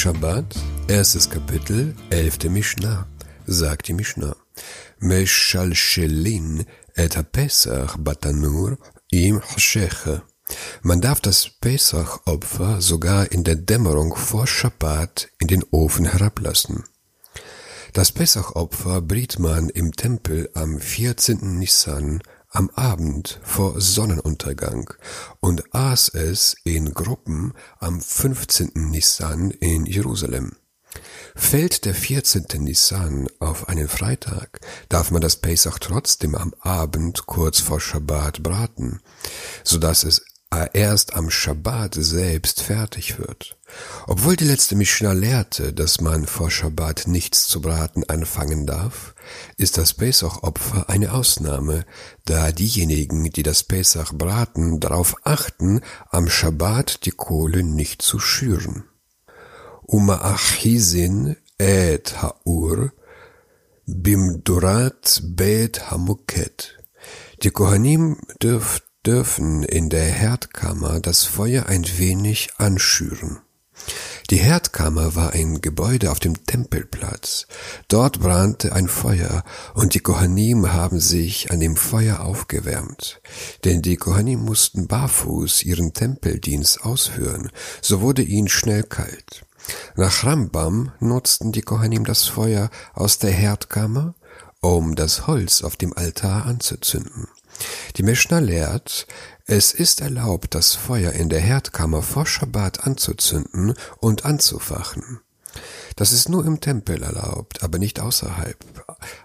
Shabbat, erstes Kapitel, elfte Mishnah, sagt die Mishnah. Meshalshelin et ha-Pesach batanur im Hasheche. Man darf das Pesach-Opfer sogar in der Dämmerung vor Shabbat in den Ofen herablassen. Das Pesach-Opfer briet man im Tempel am 14. Nissan am Abend vor Sonnenuntergang und aß es in Gruppen am 15. Nissan in Jerusalem. Fällt der 14. Nissan auf einen Freitag, darf man das Pesach trotzdem am Abend kurz vor Schabbat braten, so dass es erst am Schabbat selbst fertig wird. Obwohl die letzte Mishnah lehrte, dass man vor Schabbat nichts zu braten anfangen darf, ist das Pesach-Opfer eine Ausnahme, da diejenigen, die das Pesach braten, darauf achten, am Schabbat die Kohle nicht zu schüren. Uma'achisin et ha'ur bimdurat bet hamuket. Die Kohanim dürfen in der Herdkammer das Feuer ein wenig anschüren. Die Herdkammer war ein Gebäude auf dem Tempelplatz. Dort brannte ein Feuer, und die Kohanim haben sich an dem Feuer aufgewärmt. Denn die Kohanim mussten barfuß ihren Tempeldienst ausführen, so wurde ihnen schnell kalt. Nach Rambam nutzten die Kohanim das Feuer aus der Herdkammer, um das Holz auf dem Altar anzuzünden. Die Mishnah lehrt, es ist erlaubt, das Feuer in der Herdkammer vor Schabbat anzuzünden und anzufachen. Das ist nur im Tempel erlaubt, aber nicht außerhalb.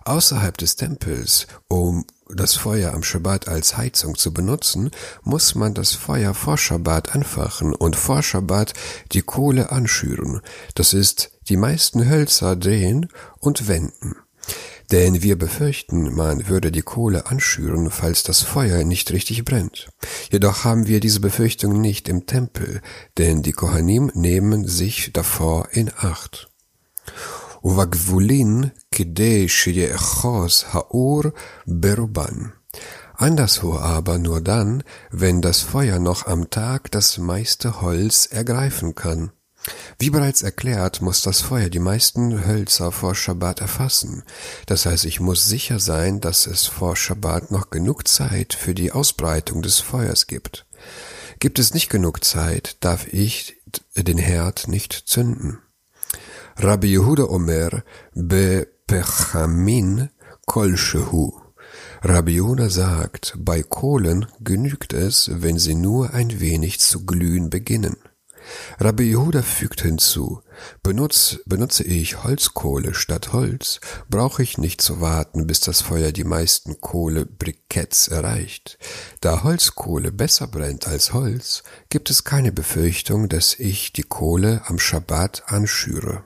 Außerhalb des Tempels, um das Feuer am Schabbat als Heizung zu benutzen, muss man das Feuer vor Schabbat anfachen und vor Schabbat die Kohle anschüren. Das ist die meisten Hölzer drehen und wenden. Denn wir befürchten, man würde die Kohle anschüren, falls das Feuer nicht richtig brennt. Jedoch haben wir diese Befürchtung nicht im Tempel, denn die Kohanim nehmen sich davor in Acht. Uvagvulin kidei sheyechos haur beruban. Anderswo aber nur dann, wenn das Feuer noch am Tag das meiste Holz ergreifen kann. Wie bereits erklärt, muss das Feuer die meisten Hölzer vor Schabbat erfassen. Das heißt, ich muss sicher sein, dass es vor Schabbat noch genug Zeit für die Ausbreitung des Feuers gibt. Gibt es nicht genug Zeit, darf ich den Herd nicht zünden. Rabbi Yehuda Omer be Pechamin kolshehu. Rabbi Yehuda sagt, bei Kohlen genügt es, wenn sie nur ein wenig zu glühen beginnen. Rabbi Yehuda fügt hinzu, benutze, benutze ich Holzkohle statt Holz, brauche ich nicht zu warten, bis das Feuer die meisten Kohlebriketts erreicht. Da Holzkohle besser brennt als Holz, gibt es keine Befürchtung, dass ich die Kohle am Schabbat anschüre.